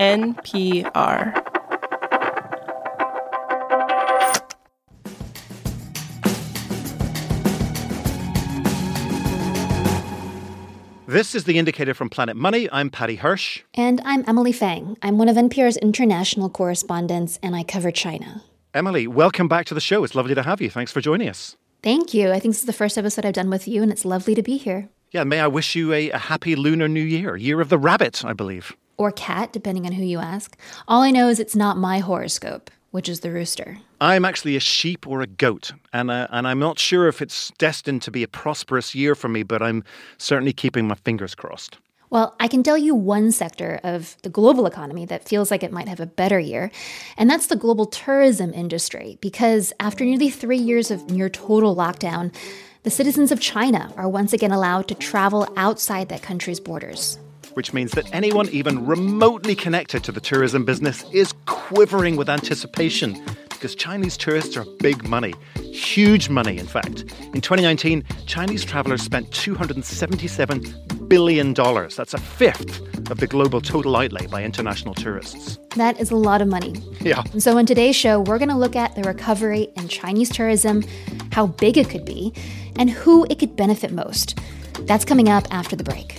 NPR. This is the indicator from Planet Money. I'm Paddy Hirsch. And I'm Emily Feng. I'm one of NPR's international correspondents, and I cover China. Emily, welcome back to the show. It's lovely to have you. Thanks for joining us. Thank you. I think this is the first episode I've done with you, and it's lovely to be here. Yeah, may I wish you a, a happy Lunar New Year, Year of the Rabbit, I believe. Or cat, depending on who you ask. All I know is it's not my horoscope which is the rooster. I'm actually a sheep or a goat, and uh, and I'm not sure if it's destined to be a prosperous year for me, but I'm certainly keeping my fingers crossed. Well, I can tell you one sector of the global economy that feels like it might have a better year, and that's the global tourism industry. Because after nearly three years of near total lockdown, the citizens of China are once again allowed to travel outside that country's borders which means that anyone even remotely connected to the tourism business is quivering with anticipation because Chinese tourists are big money, huge money, in fact. In 2019, Chinese travelers spent $277 billion. That's a fifth of the global total outlay by international tourists. That is a lot of money. Yeah. And so, in today's show, we're going to look at the recovery in Chinese tourism, how big it could be, and who it could benefit most. That's coming up after the break.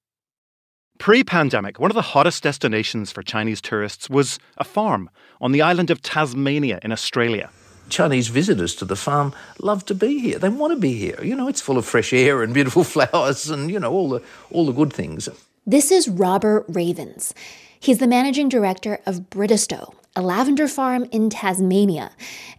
Pre pandemic, one of the hottest destinations for Chinese tourists was a farm on the island of Tasmania in Australia. Chinese visitors to the farm love to be here. They want to be here. You know, it's full of fresh air and beautiful flowers and, you know, all the, all the good things. This is Robert Ravens. He's the managing director of Bridestowe, a lavender farm in Tasmania.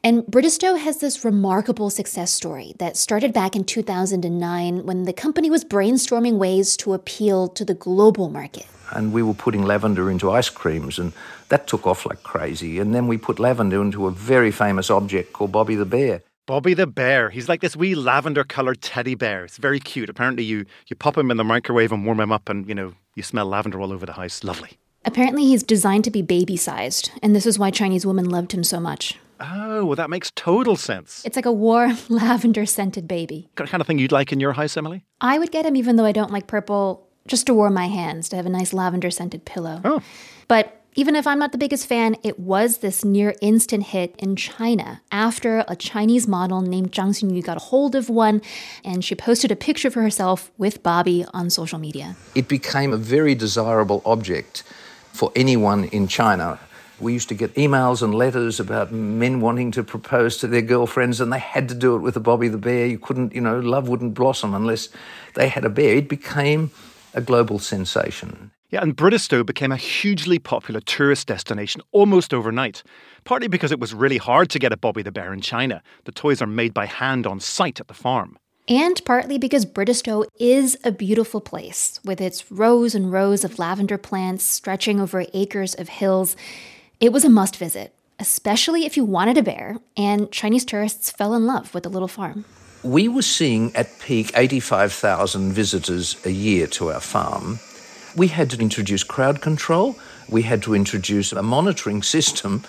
And Bridestowe has this remarkable success story that started back in 2009 when the company was brainstorming ways to appeal to the global market. And we were putting lavender into ice creams, and that took off like crazy. And then we put lavender into a very famous object called Bobby the Bear. Bobby the bear. He's like this wee lavender coloured teddy bear. It's very cute. Apparently, you you pop him in the microwave and warm him up, and you know you smell lavender all over the house. Lovely. Apparently, he's designed to be baby sized, and this is why Chinese women loved him so much. Oh, well, that makes total sense. It's like a warm, lavender scented baby. Kind of thing you'd like in your house, Emily? I would get him even though I don't like purple, just to warm my hands, to have a nice lavender scented pillow. Oh. But even if I'm not the biggest fan, it was this near instant hit in China after a Chinese model named Zhang Xinyu got a hold of one and she posted a picture of herself with Bobby on social media. It became a very desirable object for anyone in China. We used to get emails and letters about men wanting to propose to their girlfriends, and they had to do it with a Bobby the Bear. You couldn't, you know, love wouldn't blossom unless they had a bear. It became a global sensation. Yeah, and Bridestowe became a hugely popular tourist destination almost overnight, partly because it was really hard to get a Bobby the Bear in China. The toys are made by hand on site at the farm and partly because Bridestowe is a beautiful place with its rows and rows of lavender plants stretching over acres of hills. It was a must visit, especially if you wanted a bear, and Chinese tourists fell in love with the little farm. We were seeing at peak 85,000 visitors a year to our farm. We had to introduce crowd control, we had to introduce a monitoring system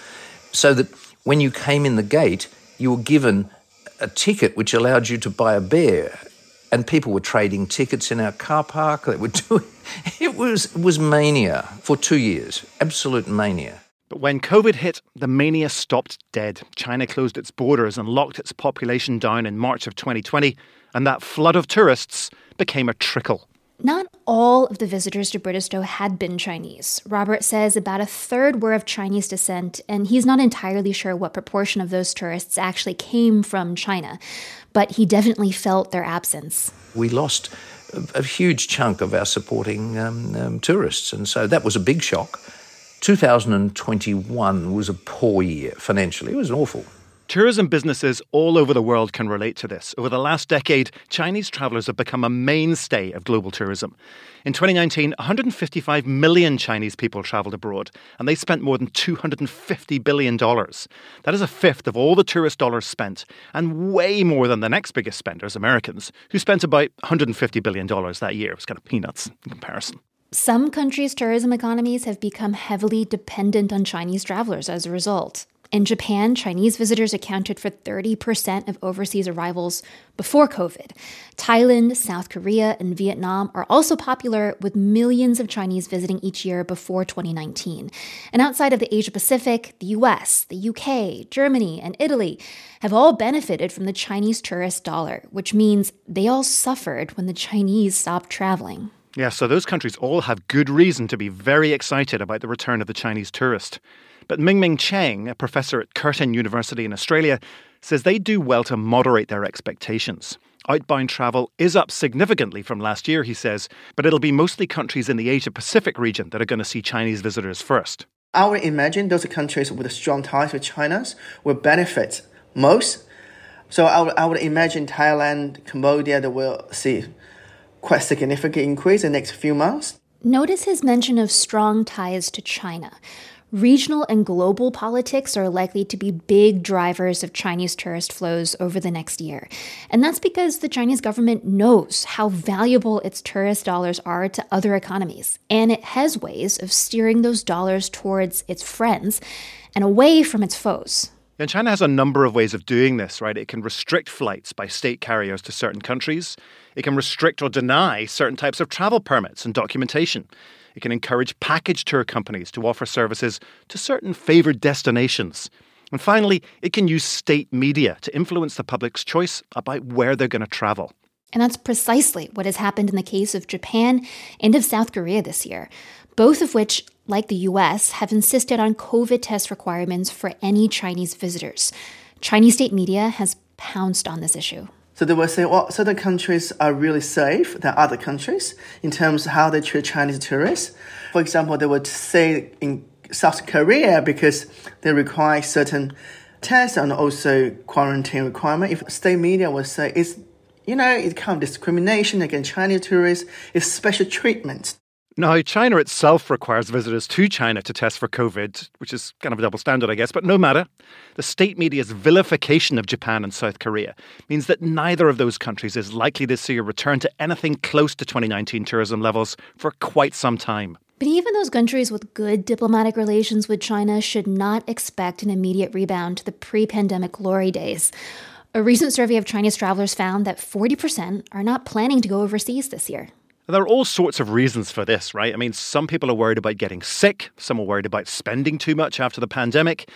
so that when you came in the gate, you were given a ticket which allowed you to buy a bear, and people were trading tickets in our car park. They were doing it was it was mania for two years, absolute mania. But when COVID hit, the mania stopped dead. China closed its borders and locked its population down in March of 2020, and that flood of tourists became a trickle. Not all of the visitors to Bridestowe had been Chinese. Robert says about a third were of Chinese descent, and he's not entirely sure what proportion of those tourists actually came from China, but he definitely felt their absence. We lost a, a huge chunk of our supporting um, um, tourists, and so that was a big shock. 2021 was a poor year financially, it was awful. Tourism businesses all over the world can relate to this. Over the last decade, Chinese travellers have become a mainstay of global tourism. In 2019, 155 million Chinese people travelled abroad, and they spent more than $250 billion. That is a fifth of all the tourist dollars spent, and way more than the next biggest spenders, Americans, who spent about $150 billion that year. It was kind of peanuts in comparison. Some countries' tourism economies have become heavily dependent on Chinese travelers as a result. In Japan, Chinese visitors accounted for 30% of overseas arrivals before COVID. Thailand, South Korea, and Vietnam are also popular, with millions of Chinese visiting each year before 2019. And outside of the Asia Pacific, the US, the UK, Germany, and Italy have all benefited from the Chinese tourist dollar, which means they all suffered when the Chinese stopped traveling. Yeah, so those countries all have good reason to be very excited about the return of the Chinese tourist. But Mingming Cheng, a professor at Curtin University in Australia, says they do well to moderate their expectations. Outbound travel is up significantly from last year, he says, but it'll be mostly countries in the Asia Pacific region that are going to see Chinese visitors first. I would imagine those countries with strong ties with China will benefit most. So I would, I would imagine Thailand, Cambodia, that will see quite significant increase in the next few months. Notice his mention of strong ties to China. Regional and global politics are likely to be big drivers of Chinese tourist flows over the next year. And that's because the Chinese government knows how valuable its tourist dollars are to other economies. And it has ways of steering those dollars towards its friends and away from its foes. And China has a number of ways of doing this, right? It can restrict flights by state carriers to certain countries. It can restrict or deny certain types of travel permits and documentation. It can encourage package tour companies to offer services to certain favoured destinations. And finally, it can use state media to influence the public's choice about where they're going to travel. And that's precisely what has happened in the case of Japan and of South Korea this year, both of which, like the US, have insisted on COVID test requirements for any Chinese visitors. Chinese state media has pounced on this issue. So they will say, well, certain countries are really safe than other countries in terms of how they treat Chinese tourists. For example, they would say in South Korea because they require certain tests and also quarantine requirement. If state media would say it's, you know, it's kind of discrimination against Chinese tourists, it's special treatment. Now, China itself requires visitors to China to test for COVID, which is kind of a double standard, I guess, but no matter. The state media's vilification of Japan and South Korea means that neither of those countries is likely to see a return to anything close to 2019 tourism levels for quite some time. But even those countries with good diplomatic relations with China should not expect an immediate rebound to the pre pandemic glory days. A recent survey of Chinese travelers found that 40% are not planning to go overseas this year. There are all sorts of reasons for this, right? I mean, some people are worried about getting sick, some are worried about spending too much after the pandemic.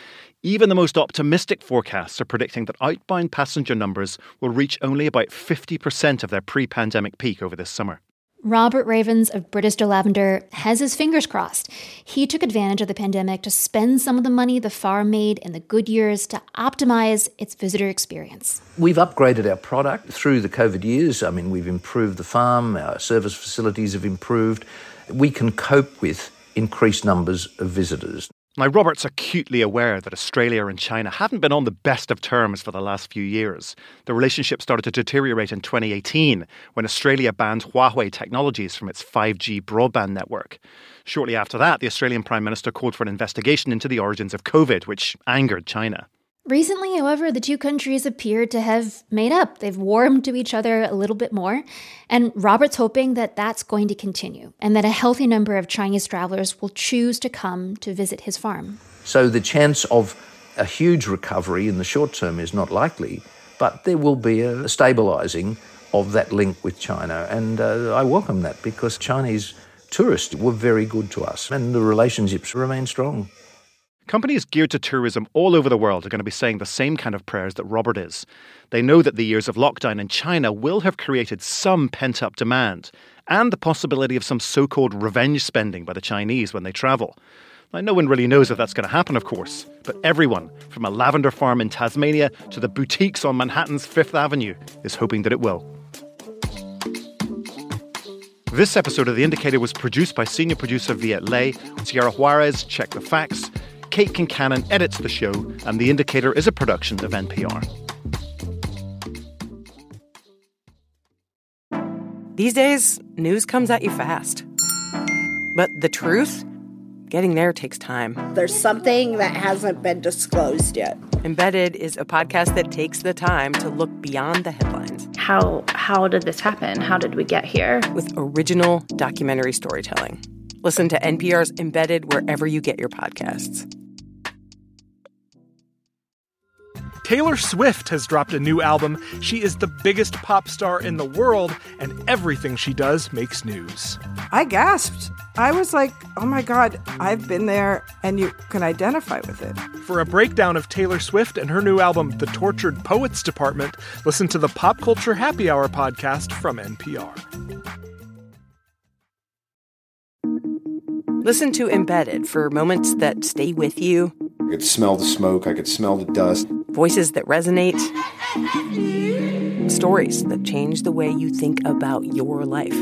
Even the most optimistic forecasts are predicting that outbound passenger numbers will reach only about 50% of their pre pandemic peak over this summer. Robert Ravens of Bridestowe Lavender has his fingers crossed. He took advantage of the pandemic to spend some of the money the farm made in the good years to optimize its visitor experience. We've upgraded our product through the COVID years. I mean, we've improved the farm, our service facilities have improved. We can cope with increased numbers of visitors. Now, Robert's acutely aware that Australia and China haven't been on the best of terms for the last few years. The relationship started to deteriorate in 2018 when Australia banned Huawei technologies from its 5G broadband network. Shortly after that, the Australian Prime Minister called for an investigation into the origins of COVID, which angered China. Recently, however, the two countries appear to have made up. They've warmed to each other a little bit more. And Robert's hoping that that's going to continue and that a healthy number of Chinese travelers will choose to come to visit his farm. So the chance of a huge recovery in the short term is not likely, but there will be a stabilising of that link with China. And uh, I welcome that because Chinese tourists were very good to us and the relationships remain strong. Companies geared to tourism all over the world are going to be saying the same kind of prayers that Robert is. They know that the years of lockdown in China will have created some pent up demand and the possibility of some so called revenge spending by the Chinese when they travel. Now, no one really knows if that's going to happen, of course, but everyone, from a lavender farm in Tasmania to the boutiques on Manhattan's Fifth Avenue, is hoping that it will. This episode of The Indicator was produced by senior producer Viet Le. Sierra Juarez checked the facts. Kate Concannon edits the show, and The Indicator is a production of NPR. These days, news comes at you fast. But the truth? Getting there takes time. There's something that hasn't been disclosed yet. Embedded is a podcast that takes the time to look beyond the headlines. How how did this happen? How did we get here? With original documentary storytelling. Listen to NPR's Embedded wherever you get your podcasts. Taylor Swift has dropped a new album. She is the biggest pop star in the world, and everything she does makes news. I gasped. I was like, oh my God, I've been there, and you can identify with it. For a breakdown of Taylor Swift and her new album, The Tortured Poets Department, listen to the Pop Culture Happy Hour podcast from NPR. Listen to Embedded for moments that stay with you. I could smell the smoke, I could smell the dust. Voices that resonate. Stories that change the way you think about your life.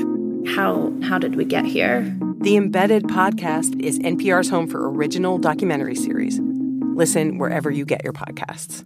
How how did we get here? The Embedded podcast is NPR's home for original documentary series. Listen wherever you get your podcasts.